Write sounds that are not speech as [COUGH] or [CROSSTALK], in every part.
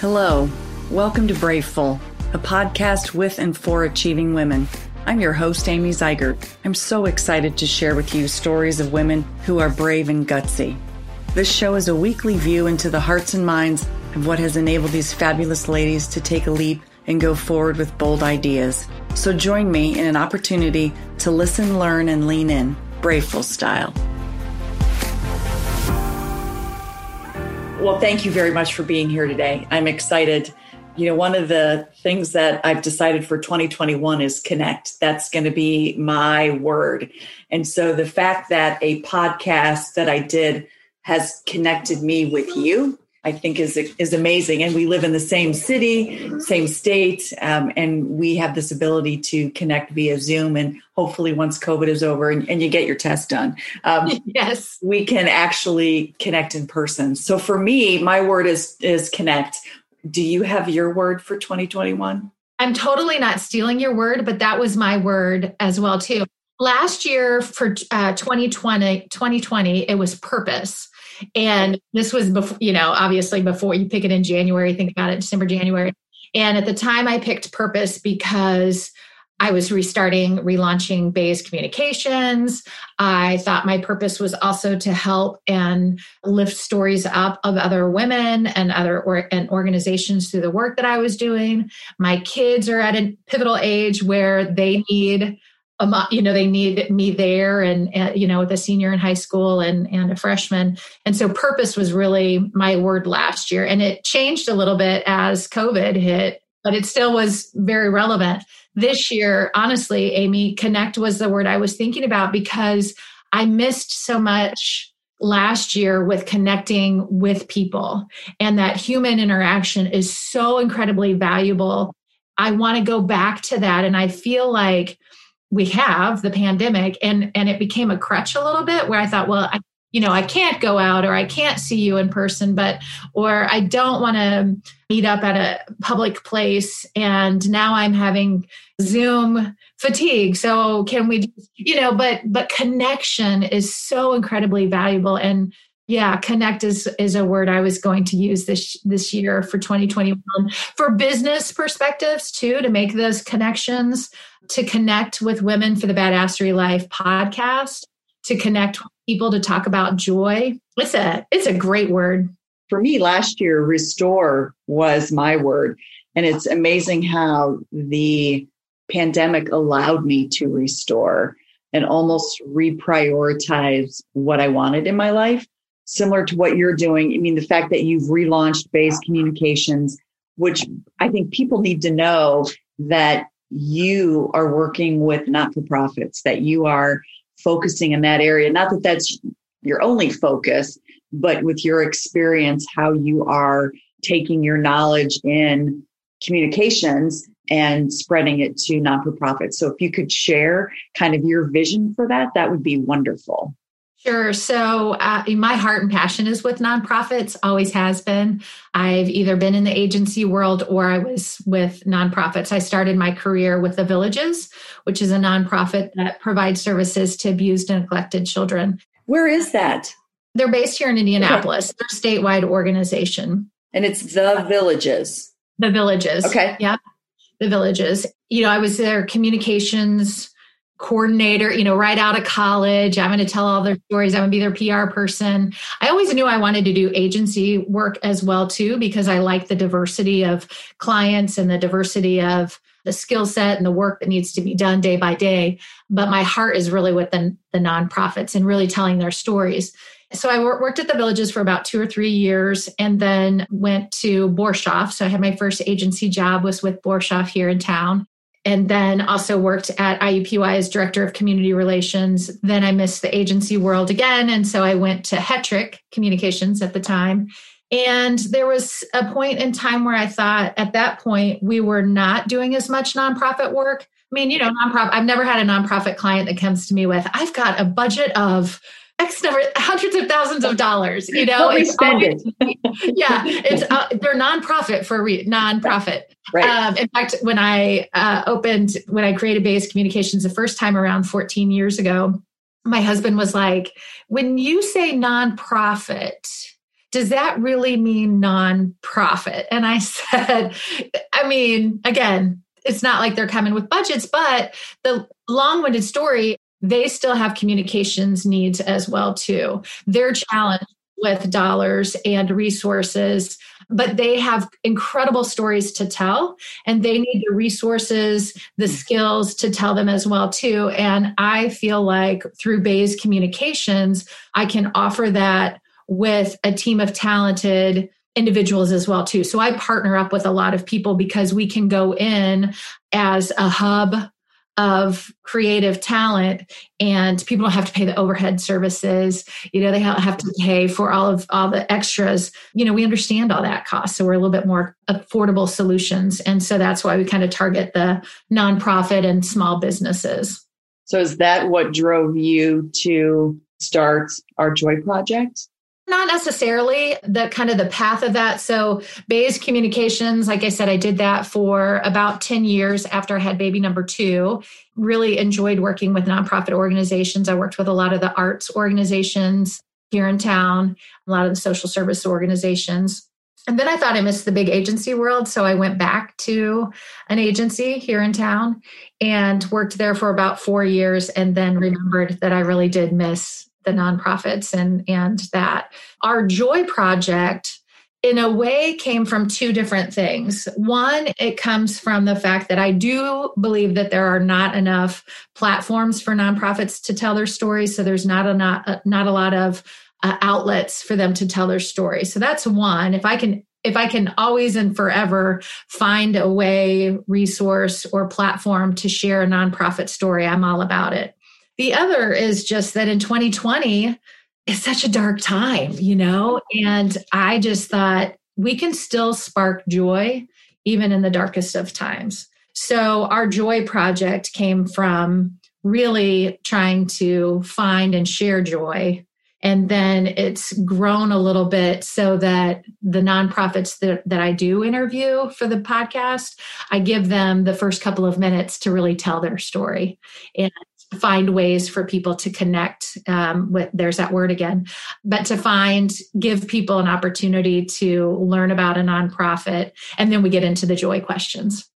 Hello, welcome to Braveful, a podcast with and for achieving women. I'm your host, Amy Zeigert. I'm so excited to share with you stories of women who are brave and gutsy. This show is a weekly view into the hearts and minds of what has enabled these fabulous ladies to take a leap and go forward with bold ideas. So join me in an opportunity to listen, learn, and lean in, Braveful style. Well, thank you very much for being here today. I'm excited. You know, one of the things that I've decided for 2021 is connect. That's going to be my word. And so the fact that a podcast that I did has connected me with you I think is is amazing. And we live in the same city, same state, um, and we have this ability to connect via Zoom. And hopefully, once COVID is over and, and you get your test done, um, [LAUGHS] yes, we can actually connect in person. So for me, my word is is connect. Do you have your word for 2021? I'm totally not stealing your word, but that was my word as well too. Last year for uh, 2020, 2020, it was purpose and this was before, you know, obviously before you pick it in January, think about it, December, January. And at the time I picked purpose because I was restarting, relaunching Bays Communications. I thought my purpose was also to help and lift stories up of other women and other or, and organizations through the work that I was doing. My kids are at a pivotal age where they need you know they need me there and, and, you know the senior in high school and and a freshman. And so purpose was really my word last year. And it changed a little bit as covid hit but it still was very relevant. This year honestly amy connect was the word i was thinking about because i missed so much last year with connecting with people. And that human interaction is so incredibly valuable. I want to go back to that and i feel like we have the pandemic and and it became a crutch a little bit where i thought well I, you know i can't go out or i can't see you in person but or i don't want to meet up at a public place and now i'm having zoom fatigue. So can we you know but but connection is so incredibly valuable. And yeah connect is is a word i was going to use this this year for 2021 for business perspectives too to make those connections to connect with women for the badassery life podcast to connect people to talk about joy. It's a it's a great word. For me last year restore was my word. And it's amazing how the pandemic allowed me to restore and almost reprioritize what I wanted in my life. Similar to what you're doing. I mean, the fact that you've relaunched Bays Communications, which I think people need to know that you are working with not for profits, that you are focusing in that area. Not that that's your only focus, but with your experience, how you are taking your knowledge in communications and spreading it to not for profits. So if you could share kind of your vision for that, that would be wonderful. Sure. So, uh, my heart and passion is with nonprofits, always has been. I've either been in the agency world or I was with nonprofits. I started my career with the Villages, which is a nonprofit that provides services to abused and neglected children. Where is that? They're based here in Indianapolis. Okay. They're a statewide organization. And it's the Villages. The Villages. Okay. Yeah. The Villages. You know, I was their communications coordinator, you know, right out of college. I'm going to tell all their stories. I'm going to be their PR person. I always knew I wanted to do agency work as well too because I like the diversity of clients and the diversity of the skill set and the work that needs to be done day by day. But my heart is really with the, the nonprofits and really telling their stories. So I worked at the villages for about two or three years and then went to Borshoff. So I had my first agency job was with Borshoff here in town and then also worked at IUPUI as director of community relations. Then I missed the agency world again. And so I went to Hetrick Communications at the time. And there was a point in time where I thought at that point we were not doing as much nonprofit work. I mean, you know, nonprofit, I've never had a nonprofit client that comes to me with, I've got a budget of X number, hundreds of thousands of dollars. You know, it's it. yeah, it's uh, they're nonprofit for re- nonprofit. Right. Um, in fact, when I uh, opened, when I created Bays Communications the first time around 14 years ago, my husband was like, "When you say nonprofit." does that really mean nonprofit? And I [LAUGHS] said, I mean, again, it's not like they're coming with budgets, but the long winded story, they still have communications needs as well too. They're challenged with dollars and resources but they have incredible stories to tell and they need the resources the mm. skills to tell them as well too. And i feel like through bays communications i can offer that with a team of talented individuals as well too. So i partner up with a lot of people because we can go in as a hub of creative talent and people don't have to pay the overhead services. You know they have to pay for all of all the extras. You know we understand all that cost so we're a little bit more affordable solutions and so that's why we kind of target the nonprofit and small businesses. So is that what drove you to start our joy project not necessarily the kind of the path of that. So Bays Communications, like I said, I did that for about 10 years after I had baby number two. Really enjoyed working with nonprofit organizations. I worked with a lot of the arts organizations here in town, a lot of the social service organizations. And then I thought I missed the big agency world. So I went back to an agency here in town and worked there for about four years and then remembered that I really did miss the nonprofits and and that our joy project in a way came from two different things. One, it comes from the fact that I do believe that there are not enough platforms for nonprofits to tell their stories. So there's not a not, not a lot of uh, outlets for them to tell their story. So that's one. If I can if I can always and forever find a way, resource, or platform to share a nonprofit story, I'm all about it. The other is just that in 2020 is such a dark time, you know? And I just thought we can still spark joy even in the darkest of times. So our joy project came from really trying to find and share joy and then it's grown a little bit so that the nonprofits that, that i do interview for the podcast i give them the first couple of minutes to really tell their story and find ways for people to connect um, with there's that word again but to find give people an opportunity to learn about a nonprofit and then we get into the joy questions.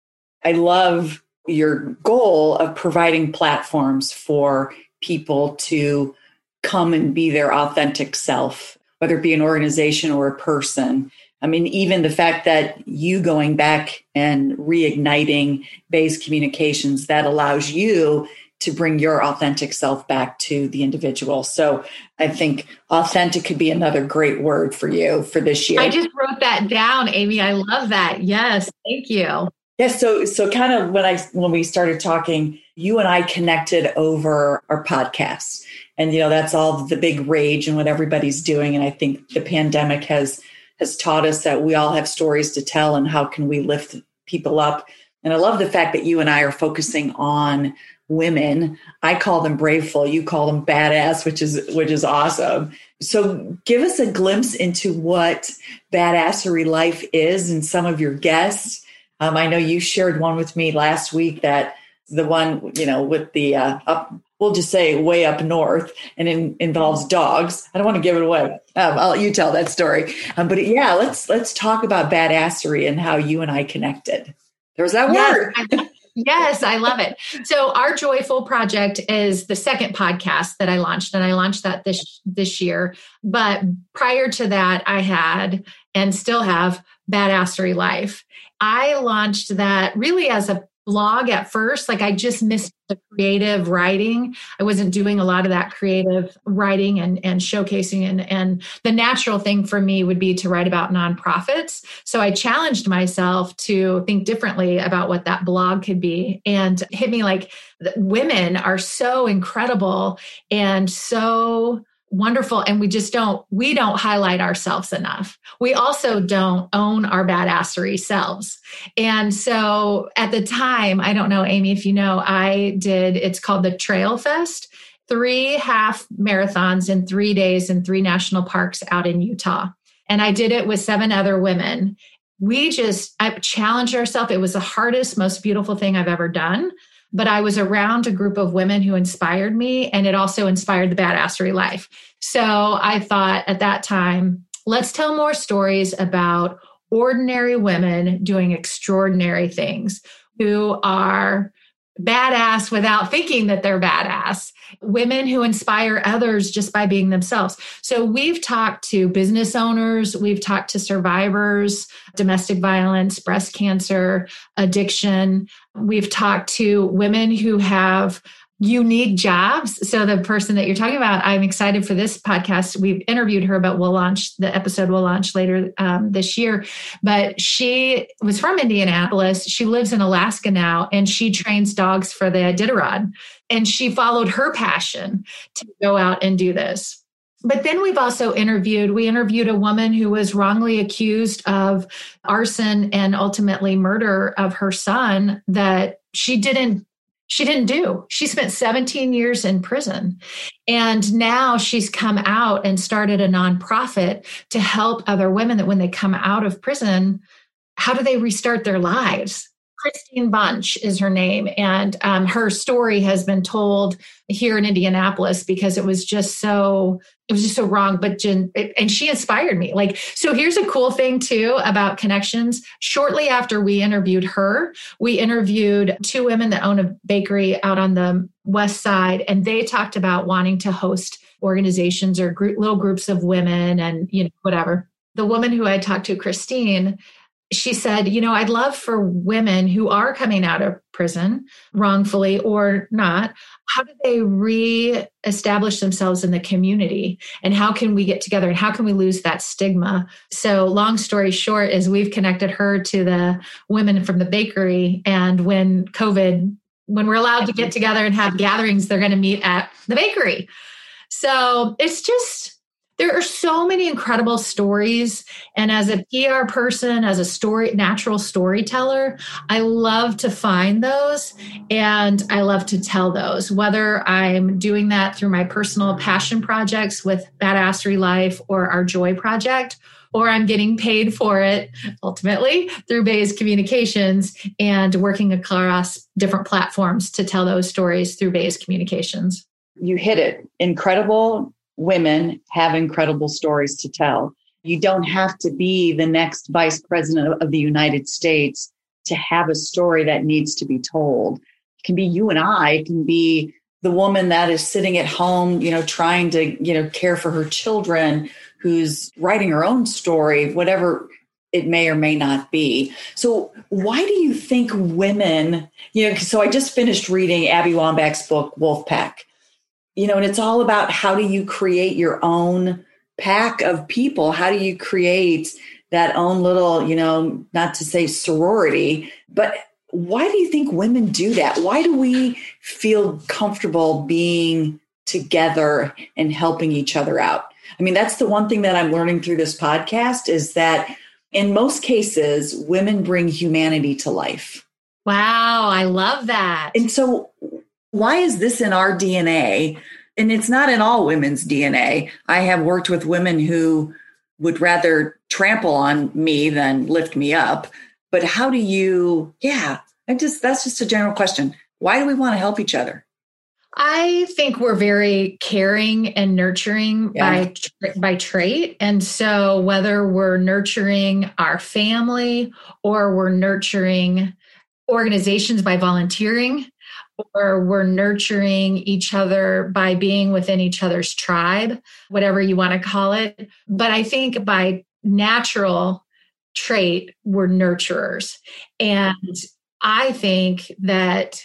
I love your goal of providing platforms for people to come and be their authentic self whether it be an organization or a person. I mean, even the fact that you going back and reigniting Bays communications, that allows you to bring your authentic self back to the individual. So I think authentic could be another great word for you for this year. I just wrote that down, Amy. I love that. Yes, thank you. Yes, so so kind of when I when we started talking, you and I connected over our podcast. And you know, that's all the big rage and what everybody's doing and I think the pandemic has has taught us that we all have stories to tell and how can we lift people up. And I love the fact that you and I are focusing on women. I call them braveful. You call them badass, which is which is awesome. So give us a glimpse into what badassery life is and some of your guests. Um, I know you shared one with me last week that the one you know with the uh, up we'll just say way up north and it involves dogs i don't want to give it away um, i'll let you tell that story um, but yeah let's let's talk about badassery and how you and i connected there's that word yes, Yes, I love it. So our joyful project is the second podcast that I launched and I launched that this this year. But prior to that I had and still have badassery life. I launched that really as a blog at first. Like I just missed the creative writing. I wasn't doing a lot of that creative writing and, and showcasing. And, and the natural thing for me would be to write about nonprofits. So I challenged myself to think differently about what that blog could be and hit me like women are so incredible and so wonderful and we just don't we don't highlight ourselves enough. We also don't own our badassery selves. And so at the time i don't know amy if you know i did it's called the trail fest three half marathons in three days in three national parks out in utah. And i did it with seven other women. We just I challenged ourselves. It was the hardest most beautiful thing i've ever done but I was around a group of women who inspired me and it also inspired the badassery life. So I thought at that time, let's tell more stories about ordinary women doing extraordinary things who are badass without thinking that they're badass, women who inspire others just by being themselves. So we've talked to business owners, we've talked to survivors, domestic violence, breast cancer, addiction. We've talked to women who have unique jobs. So the person that you're talking about, I'm excited for this podcast. We've interviewed her, but we'll launch the episode We'll launch later um, this year. But she was from Indianapolis. She lives in Alaska now, and she trains dogs for the Iditarod. And she followed her passion to go out and do this. But then we've also interviewed, we interviewed a woman who was wrongly accused of arson and ultimately murder of her son that she didn't she didn't do. She spent 17 years in prison. And now she's come out and started a nonprofit to help other women that when they come out of prison, how do they restart their lives? Kristine Bunch is her name. And um, her story has been told here in Indianapolis because it was just so it was just so wrong but Jen, and she inspired me. Like so here's a cool thing too about connections. Shortly after we interviewed her we interviewed two women that own a bakery out on the west side and they talked about wanting to host organizations or group, little groups of women and you know whatever. The woman who i talked to kristine she said, You know, I'd love for women who are coming out of prison wrongfully or not, how do they re establish themselves in the community? And how can we get together and how can we lose that stigma? So, long story short, is we've connected her to the women from the bakery. And when COVID, when we're allowed to get together and have gatherings, they're going to meet at the bakery. So, it's just, there are so many incredible stories and as a pr person as a story natural storyteller i love to find those and i love to tell those whether i'm doing that through my personal passion projects with badassery life or our joy project or I'm getting paid for it ultimately through Bays Communications and working across different platforms to tell those stories through Bays Communications. You hit it. Incredible women have incredible stories to tell. You don't have to be the next vice president of the United States to have a story that needs to be told. It can be you and I, it can be the woman that is sitting at home, you know, trying to, you know, care for her children, who's writing her own story, whatever it may or may not be. So, why do you think women, you know, so I just finished reading Abby Wambach's book, Wolfpack you know, and it's all about how do you create your own pack of people? How do you create that own little, you know, not to say sorority, but why do you think women do that? Why do we feel comfortable being together and helping each other out? I mean, that's the one thing that I'm learning through this podcast is that in most cases, women bring humanity to life. Wow, I love that. And so why is this in our DNA? And it's not in all women's DNA. I have worked with women who would rather trample on me than lift me up. But how do you, yeah, I just, that's just a general question. Why do we want to help each other? I think we're very caring and nurturing yeah. by by trait, and so whether we're nurturing our family or we're nurturing organizations by volunteering, or we're nurturing each other by being within each other's tribe, whatever you want to call it. But I think by natural trait, we're nurturers. And I think that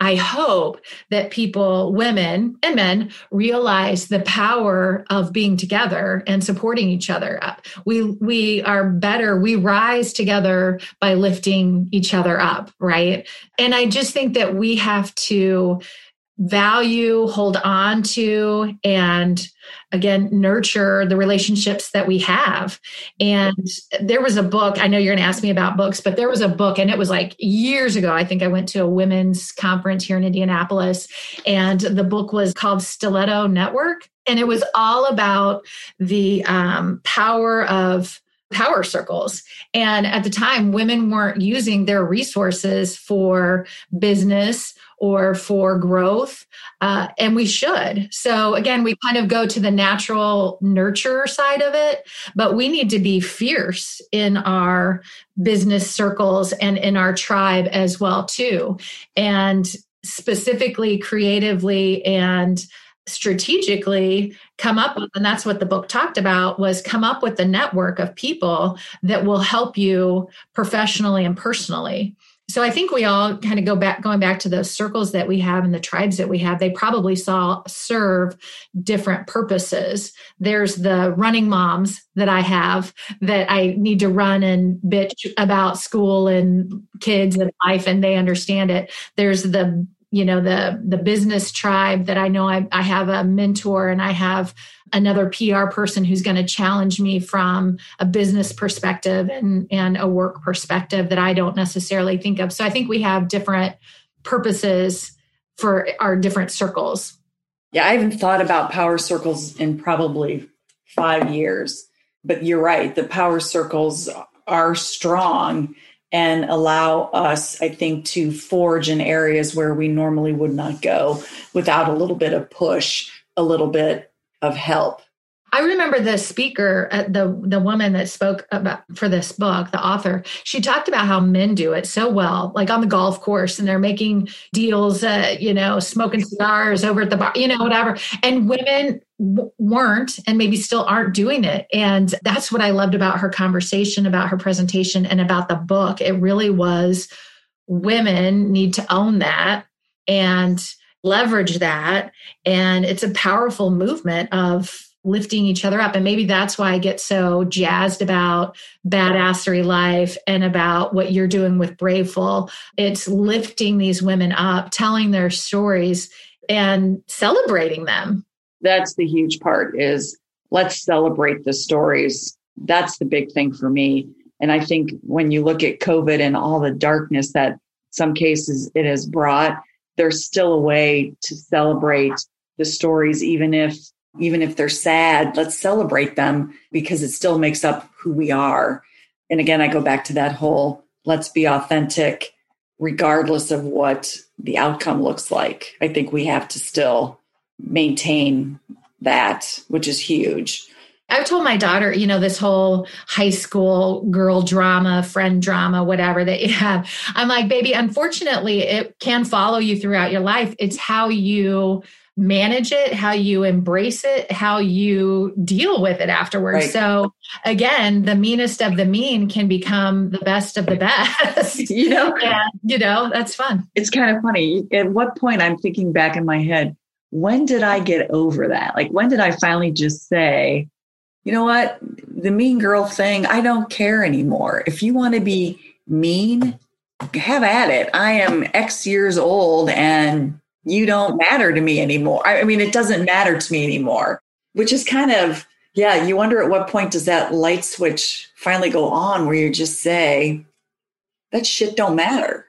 I hope that people, women and men, realize the power of being together and supporting each other up. We we are better. We rise together by lifting each other up, right? And I just think that we have to value, hold on to, and again, nurture the relationships that we have. And there was a book, I know you're going to ask me about books, but there was a book, and it was like years ago. I think I went to a women's conference here in Indianapolis, and the book was called Stiletto Network. And it was all about the um, power of power circles. And at the time, women weren't using their resources for business or for growth. Uh, and we should. So, again, we kind of go to the natural nurture side of it, but we need to be fierce in our business circles and in our tribe as well too and specifically creatively and strategically come up with and that's what the book talked about was come up with a network of people that will help you professionally and personally so i think we all kind of go back going back to those circles that we have and the tribes that we have they probably saw serve different purposes. There's the running moms that i have that i need to run and bitch about school and kids and life and they understand it. There's the you know the the business tribe that i know I, I have a mentor and i have another pr person who's going to challenge me from a business perspective and and a work perspective that i don't necessarily think of. So i think we have different purposes for our different circles. Yeah i haven't thought about power circles in probably five years but you're right the power circles are strong and allow us, I think, to forge in areas where we normally would not go without a little bit of push, a little bit of help. I remember the speaker, uh, the the woman that spoke about for this book, the author. She talked about how men do it so well, like on the golf course, and they're making deals, uh, you know, smoking cigars over at the bar, you know, whatever. And women weren't, and maybe still aren't doing it. And that's what I loved about her conversation, about her presentation, and about the book. It really was women need to own that and leverage that, and it's a powerful movement of lifting each other up. And maybe that's why I get so jazzed about badassery life and about what you're doing with Braveful. It's lifting these women up, telling their stories and celebrating them. That's the huge part is let's celebrate the stories. That's the big thing for me. And I think when you look at COVID and all the darkness that some cases it has brought, there's still a way to celebrate the stories, even if even if they're sad, let's celebrate them because it still makes up who we are. And again, I go back to that whole let's be authentic, regardless of what the outcome looks like. I think we have to still maintain that, which is huge. I've told my daughter, you know, this whole high school girl drama, friend drama, whatever that you have. I'm like, baby, unfortunately, it can follow you throughout your life. It's how you manage it, how you embrace it, how you deal with it afterwards. Right. So again, the meanest of the mean can become the best of the best. [LAUGHS] you know, and, you know, that's fun. It's kind of funny. At what point I'm thinking back in my head, when did I get over that? Like, when did I finally just say, you know what, the mean girl thing, I don't care anymore. If you want to be mean, have at it. I am X years old and you don't matter to me anymore. I, mean, it doesn't matter to me anymore, which is kind of, yeah, you wonder at what point does that light switch finally go on where you just say, that shit don't matter.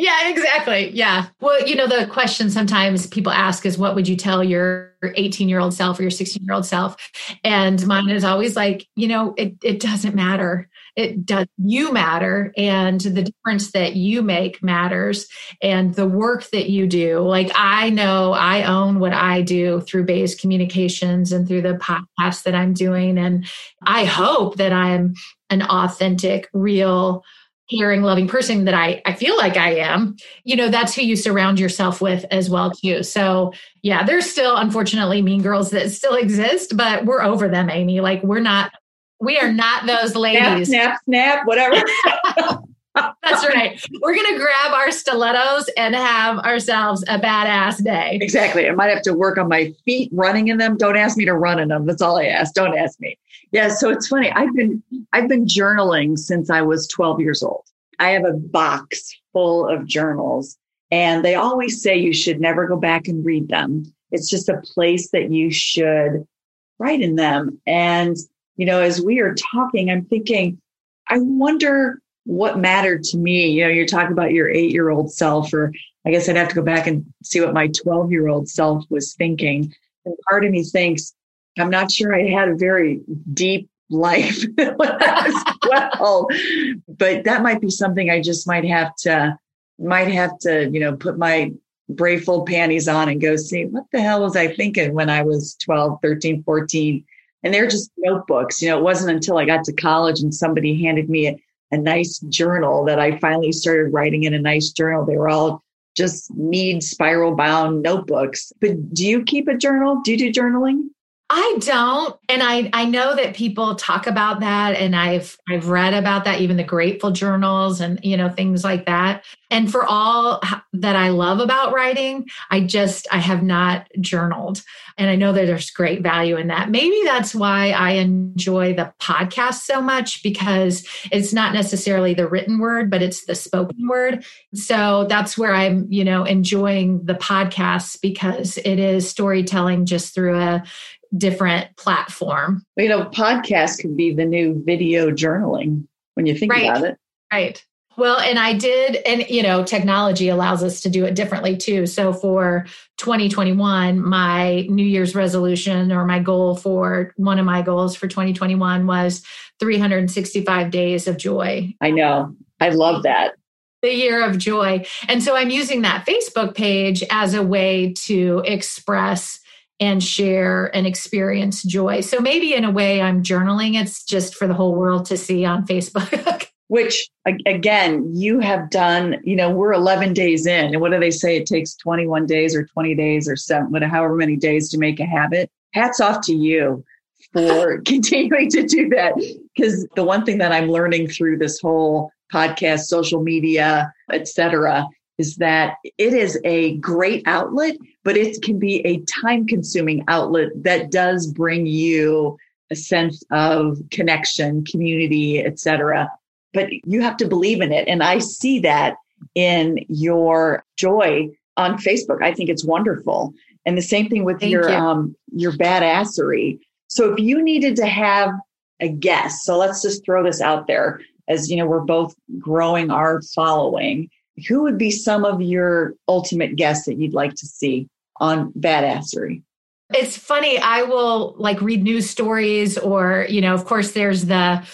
Yeah, exactly. Yeah. Well, you know, the question sometimes people ask is what would you tell your 18 year old self or your 16 year old self? And mine is always like, you know, it, it doesn't matter it does you matter and the difference that you make matters and the work that you do like i know i own what i do through Bays communications and through the podcast that i'm doing and i hope that i'm an authentic real caring loving person that I, I feel like i am you know that's who you surround yourself with as well too so yeah there's still unfortunately mean girls that still exist but we're over them amy like we're not we are not those ladies. Snap, snap, snap whatever. [LAUGHS] That's right. We're going to grab our stilettos and have ourselves a badass day. Exactly. I might have to work on my feet running in them. Don't ask me to run in them. That's all I ask. Don't ask me. Yeah, so it's funny. I've been I've been journaling since I was 12 years old. I have a box full of journals and they always say you should never go back and read them. It's just a place that you should write in them. And you know, as we are talking, I'm thinking, I wonder what mattered to me. You know, you're talking about your eight year old self, or I guess I'd have to go back and see what my 12 year old self was thinking. And part of me thinks, I'm not sure I had a very deep life [LAUGHS] 12, but that might be something I just might have to, might have to, you know, put my brave full panties on and go see what the hell was I thinking when I was 12, 13, 14. And they're just notebooks. You know, it wasn't until I got to college and somebody handed me a, a nice journal that I finally started writing in a nice journal. They were all just need spiral bound notebooks. But do you keep a journal? Do you do journaling? I don't. And I, I know that people talk about that and I've I've read about that, even the grateful journals and you know, things like that. And for all that I love about writing, I just I have not journaled. And I know that there's great value in that. Maybe that's why I enjoy the podcast so much because it's not necessarily the written word, but it's the spoken word. So that's where I'm, you know, enjoying the podcasts because it is storytelling just through a different platform. You know, podcast could be the new video journaling when you think right. about it. Right. Well, and I did, and you know, technology allows us to do it differently too. So for 2021, my New Year's resolution or my goal for one of my goals for 2021 was 365 days of joy. I know. I love that the year of joy. And so I'm using that Facebook page as a way to express and share and experience joy. So maybe in a way I'm journaling. It's just for the whole world to see on Facebook. [LAUGHS] Which again, you have done, you know, we're 11 days in. And what do they say? It takes 21 days or 20 days or seven, whatever, however many days to make a habit. Hats off to you for [LAUGHS] continuing to do that. Because the one thing that I'm learning through this whole podcast, social media, etc., is that it is a great outlet, but it can be a time consuming outlet that does bring you a sense of connection, community, etc. But you have to believe in it. And I see that in your joy on Facebook. I think it's wonderful. And the same thing with Thank your you. um your badassery. So if you needed to have a guest, so let's just throw this out there as you know, we're both growing our following who would be some of your ultimate guests that you'd like to see on badassery? It's funny. I will like read news stories, or you know, of course, there's the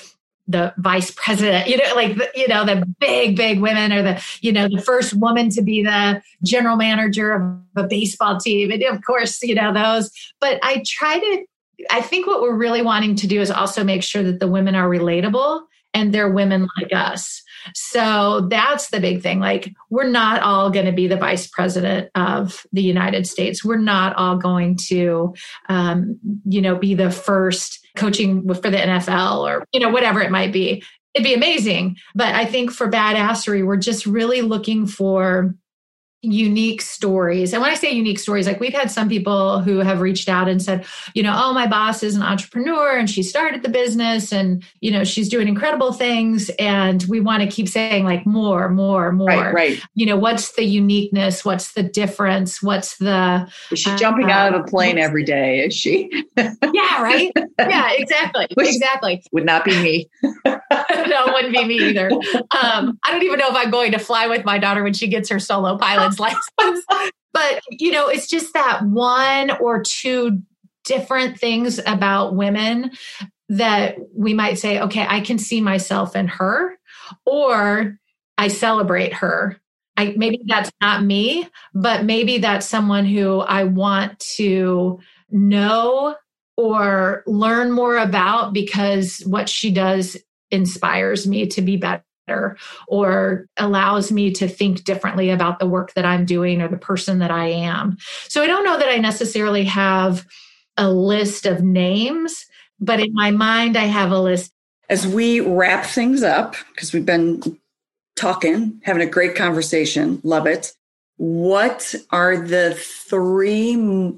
the vice president, you know, like the, you know the big big women, or the you know the first woman to be the general manager of a baseball team, and of course, you know those. But I try to. I think what we're really wanting to do is also make sure that the women are relatable and they're women like us. So that's the big thing. Like, we're not all going to be the vice president of the United States. We're not all going to, um, you know, be the first coaching for the NFL or, you know, whatever it might be. It'd be amazing. But I think for badassery, we're just really looking for unique stories. And when I say unique stories, like we've had some people who have reached out and said, you know, oh, my boss is an entrepreneur and she started the business and, you know, she's doing incredible things. And we want to keep saying like more, more, more. Right, right. You know, what's the uniqueness? What's the difference? What's the. Is she jumping uh, out of a plane every day? Is she? yeah, right. Yeah, [LAUGHS] exactly. Which exactly. Would not be me. [LAUGHS] no, it wouldn't be me either. Um, I don't even know if I'm going to fly with my daughter when she gets her solo pilot [LAUGHS] license. but, you know, it's just that one or two different things about women that we might say, okay, I can see myself in her, or I celebrate her. I, maybe that's not me, but maybe that's someone who I want to know or learn more about because what she does inspires me to be better or allows me to think differently about the work that I'm doing or the person that I am. So I don't know that I necessarily have a list of names, but in my mind, I have a list. As we wrap things up, because we've been talking, having a great conversation, love it. What are the three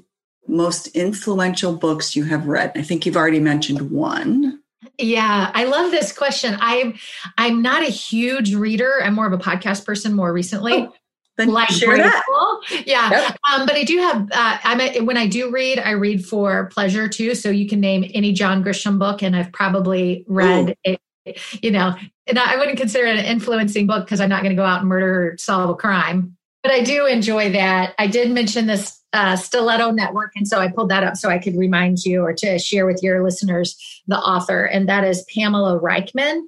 most influential books you have read? I think you've already mentioned one. Yeah, I love this question. I'm I'm not a huge reader. I'm more of a podcast person more recently. Oh, then like share that. Yeah, yep. um, but I do have. Uh, I'm a, when I do read, I read for pleasure too. So you can name any John Grisham book, and I've probably read it. You know, and I wouldn't consider it an influencing book because I'm not going to go out and murder or solve a crime. But I do enjoy that. I did mention this uh, Stiletto Network. And so I pulled that up so I could remind you or to share with your listeners the author. And that is Pamela Ryckman.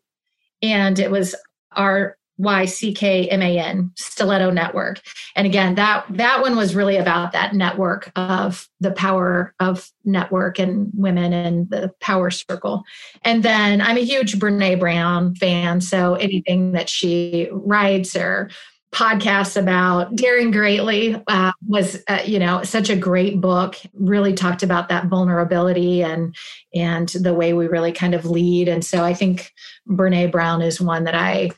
And it was R Y C K M A N, Stiletto Network. And again, that that one was really about that network of the power of network and women and the power circle. And then I'm a huge Brene Brown fan, so anything that she writes or podcasts about daring greatly uh, was uh, you know such a great book really talked about that vulnerability and and the way we really kind of lead. And so i think brene brown is one that i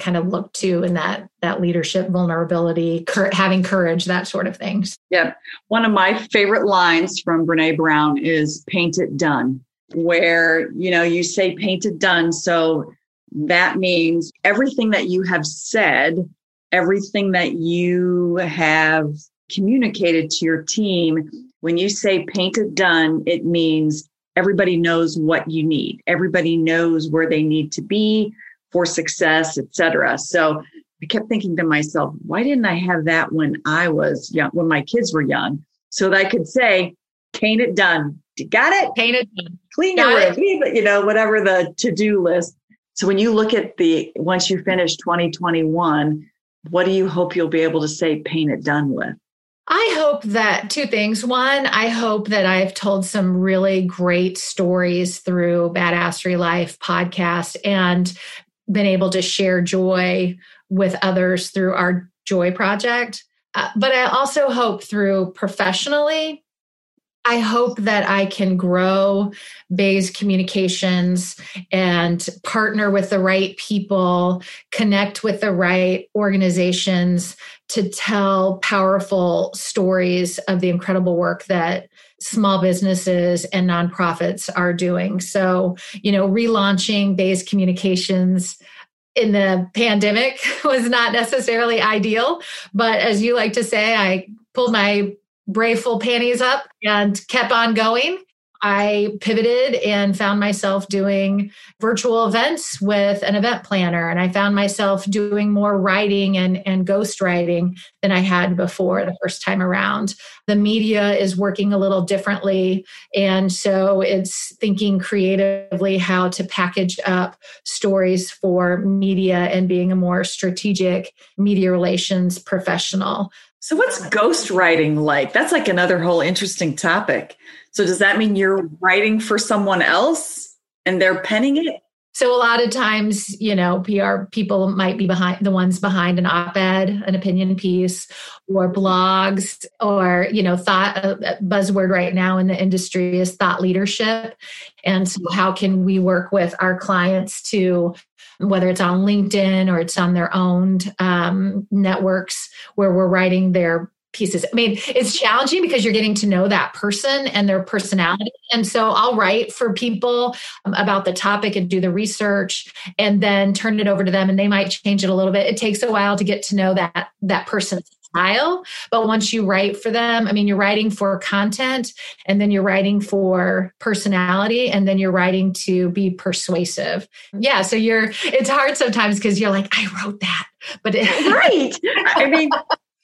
kind of look to in that that leadership vulnerability cur- having courage that sort of things. Yeah one of my favorite lines from brene brown is paint it done where you know you say paint it done. So that means everything that you have said everything that you have communicated to your team. When you say paint it done, it means everybody knows what you need. Everybody knows where they need to be for success, etc. So I kept thinking to myself, why didn't I have that when I was young, when my kids were young, so that I could say, paint it done. Got it? Paint it done. Clean your room, you know, whatever the to-do list. So when you look at the once you finish 2021, what do you hope you'll be able to say paint it done with? I hope that two things. One, I hope that I've told some really great stories through Badassery Life podcast and been able to share joy with others through our Joy Project. Uh, but I also hope through professionally I hope that I can grow Bays Communications and partner with the right people, connect with the right organizations to tell powerful stories of the incredible work that small businesses and nonprofits are doing. So, you know, relaunching Bays Communications in the pandemic [LAUGHS] was not necessarily ideal. But as you like to say, I pulled my Braveful panties up and kept on going. I pivoted and found myself doing virtual events with an event planner. And I found myself doing more writing and, and ghostwriting than I had before the first time around. The media is working a little differently. And so it's thinking creatively how to package up stories for media and being a more strategic media relations professional. So, what's ghostwriting like? That's like another whole interesting topic. So, does that mean you're writing for someone else and they're penning it? So a lot of times, you know, PR people might be behind the ones behind an op-ed, an opinion piece, or blogs, or you know, thought a uh, buzzword right now in the industry is thought leadership. And so, how can we work with our clients to whether it's on LinkedIn or it's on their own um, networks where we're writing their pieces. I mean, it's challenging because you're getting to know that person and their personality. And so I'll write for people um, about the topic and do the research and then turn it over to them and they might change it a little bit. It takes a while to get to know that that person's style, but once you write for them, I mean, you're writing for content and then you're writing for personality and then you're writing to be persuasive. Yeah, so you're it's hard sometimes because you're like I wrote that. But it's [LAUGHS] right. I mean,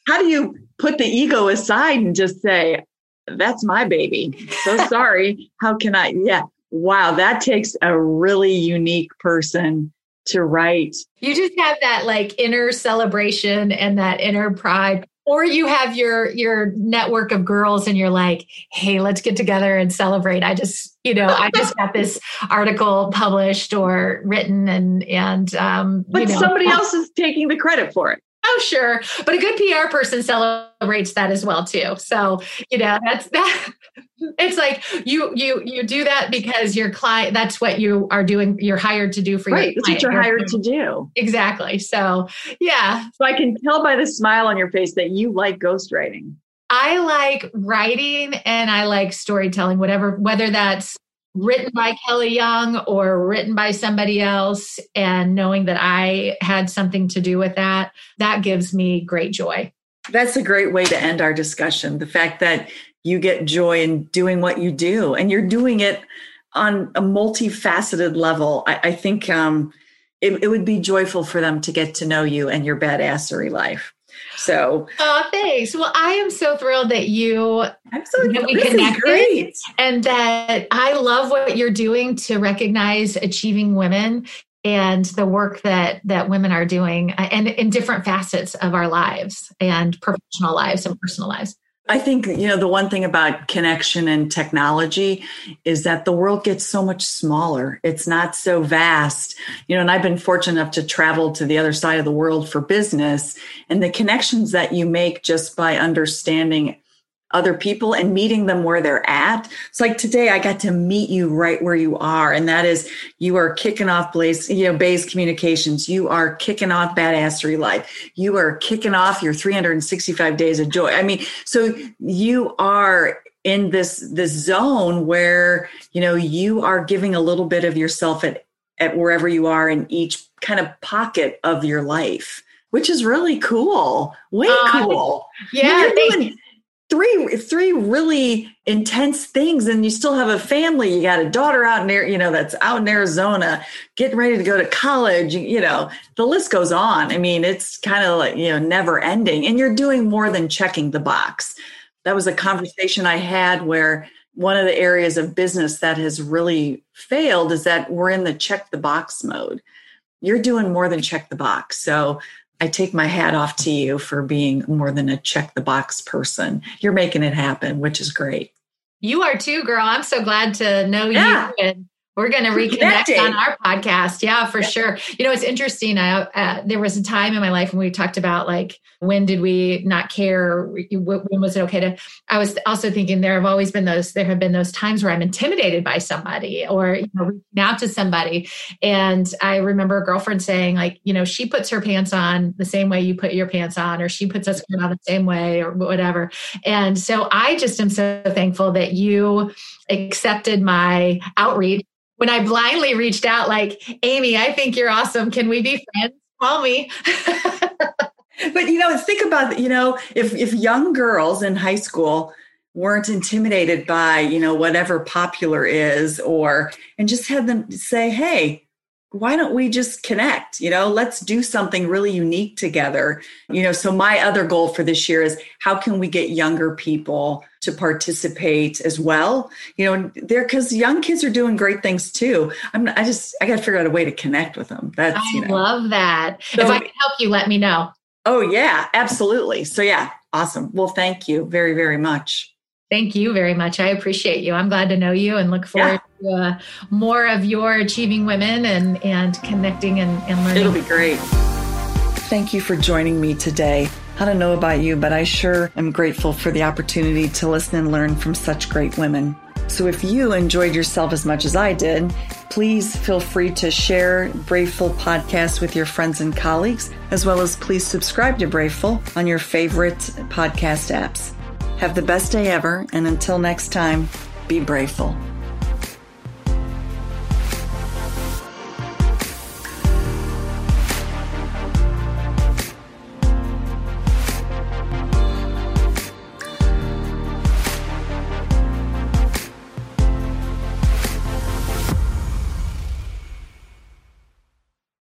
how do you put the ego aside and just say, that's my baby. So [LAUGHS] sorry. How can I? Yeah. Wow. That takes a really unique person to write. You just have that like inner celebration and that inner pride. Or you have your your network of girls and you're like, hey, let's get together and celebrate. I just, you know, I just got this [LAUGHS] article published or written and and um But you know, somebody else is taking the credit for it. Oh, sure. But a good PR person celebrates that as well too. So, you know, that's [LAUGHS] that it's like you you you do that because your client that's what you are doing you're hired to do for right, your that's what you're hired to do. Exactly. So, yeah. So I can tell by the smile on your face that you like ghostwriting. I like writing and I like storytelling, whatever, whether that's written by Kelly Young or written by somebody else, and knowing that I had something to do with that, that gives me great joy. That's a great way to end our discussion. The fact that you get joy in doing what you do, and you're doing it on a multifaceted level. I, I think um, it, it would be joyful for them to get to know you and your badassery life. So, oh, thanks. Well, I am so thrilled that you I'm so that we connected and that I love what you're doing to recognize achieving women and the work that that women are doing uh, and in different facets of our lives and professional lives and personal lives I think, you know, the one thing about connection and technology is that the world gets so much smaller. It's not so vast. You know, and I've been fortunate enough to travel to the other side of the world for business and the connections that you make just by understanding other people and meeting them where they're at. It's like today I got to meet you right where you are. And that is you are kicking off Blaze, you know, Bays Communications. You are kicking off Badassery Life. You are kicking off your 365 days of joy. I mean, so you are in this this zone where, you know, you are giving a little bit of yourself at, at wherever you are in each kind of pocket of your life which is really cool. Way cool. Yeah, three three really intense things and you still have a family. You got a daughter out in there you know that's out in arizona getting ready to go to college you know the list goes on. I mean it's kind of like you know never ending and you're doing more than checking the box. That was a conversation i had where one of the areas of business that has really failed is that we're in the check the box mode. You're doing more than check the box. So I take my hat off to you for being more than a check the box person. You're making it happen, which is great. You are too, girl. I'm so glad to know yeah. you and we're going to reconnect on our podcast. Yeah, for sure. You know, it's interesting. I, uh, there was a time in my life when we talked about like, when did we not care? When was it okay to? I was also thinking there have always been those, there have been those times where I'm intimidated by somebody or, you know, reaching out to somebody. And I remember a girlfriend saying, like, you know, she puts her pants on the same way you put your pants on, or she puts us on the same way or whatever. And so I just am so thankful that you accepted my outreach when I blindly reached out, like, Amy, I think you're awesome. Can we be friends? Call me. [LAUGHS] but you know, think about you know, if if young girls in high school weren't intimidated by you know whatever popular is, or and just had them say, hey, why don't we just connect you know let's do something really unique together you know so my other goal for this year is how can we get younger people to participate as well you know there because young kids are doing great things too i'm i just i gotta figure out a way to connect with them that's i you know. love that so, if i can help you let me know oh yeah absolutely so yeah awesome well thank you very very much Thank you very much. I appreciate you. I'm glad to know you and look forward yeah. to uh, more of your achieving women and, and connecting and, and learning. It'll be great. Thank you for joining me today. I don't know about you, but I sure am grateful for the opportunity to listen and learn from such great women. So if you enjoyed yourself as much as I did, please feel free to share Braveful podcast with your friends and colleagues, as well as please subscribe to Braveful on your favorite podcast apps. Have the best day ever, and until next time, be braveful.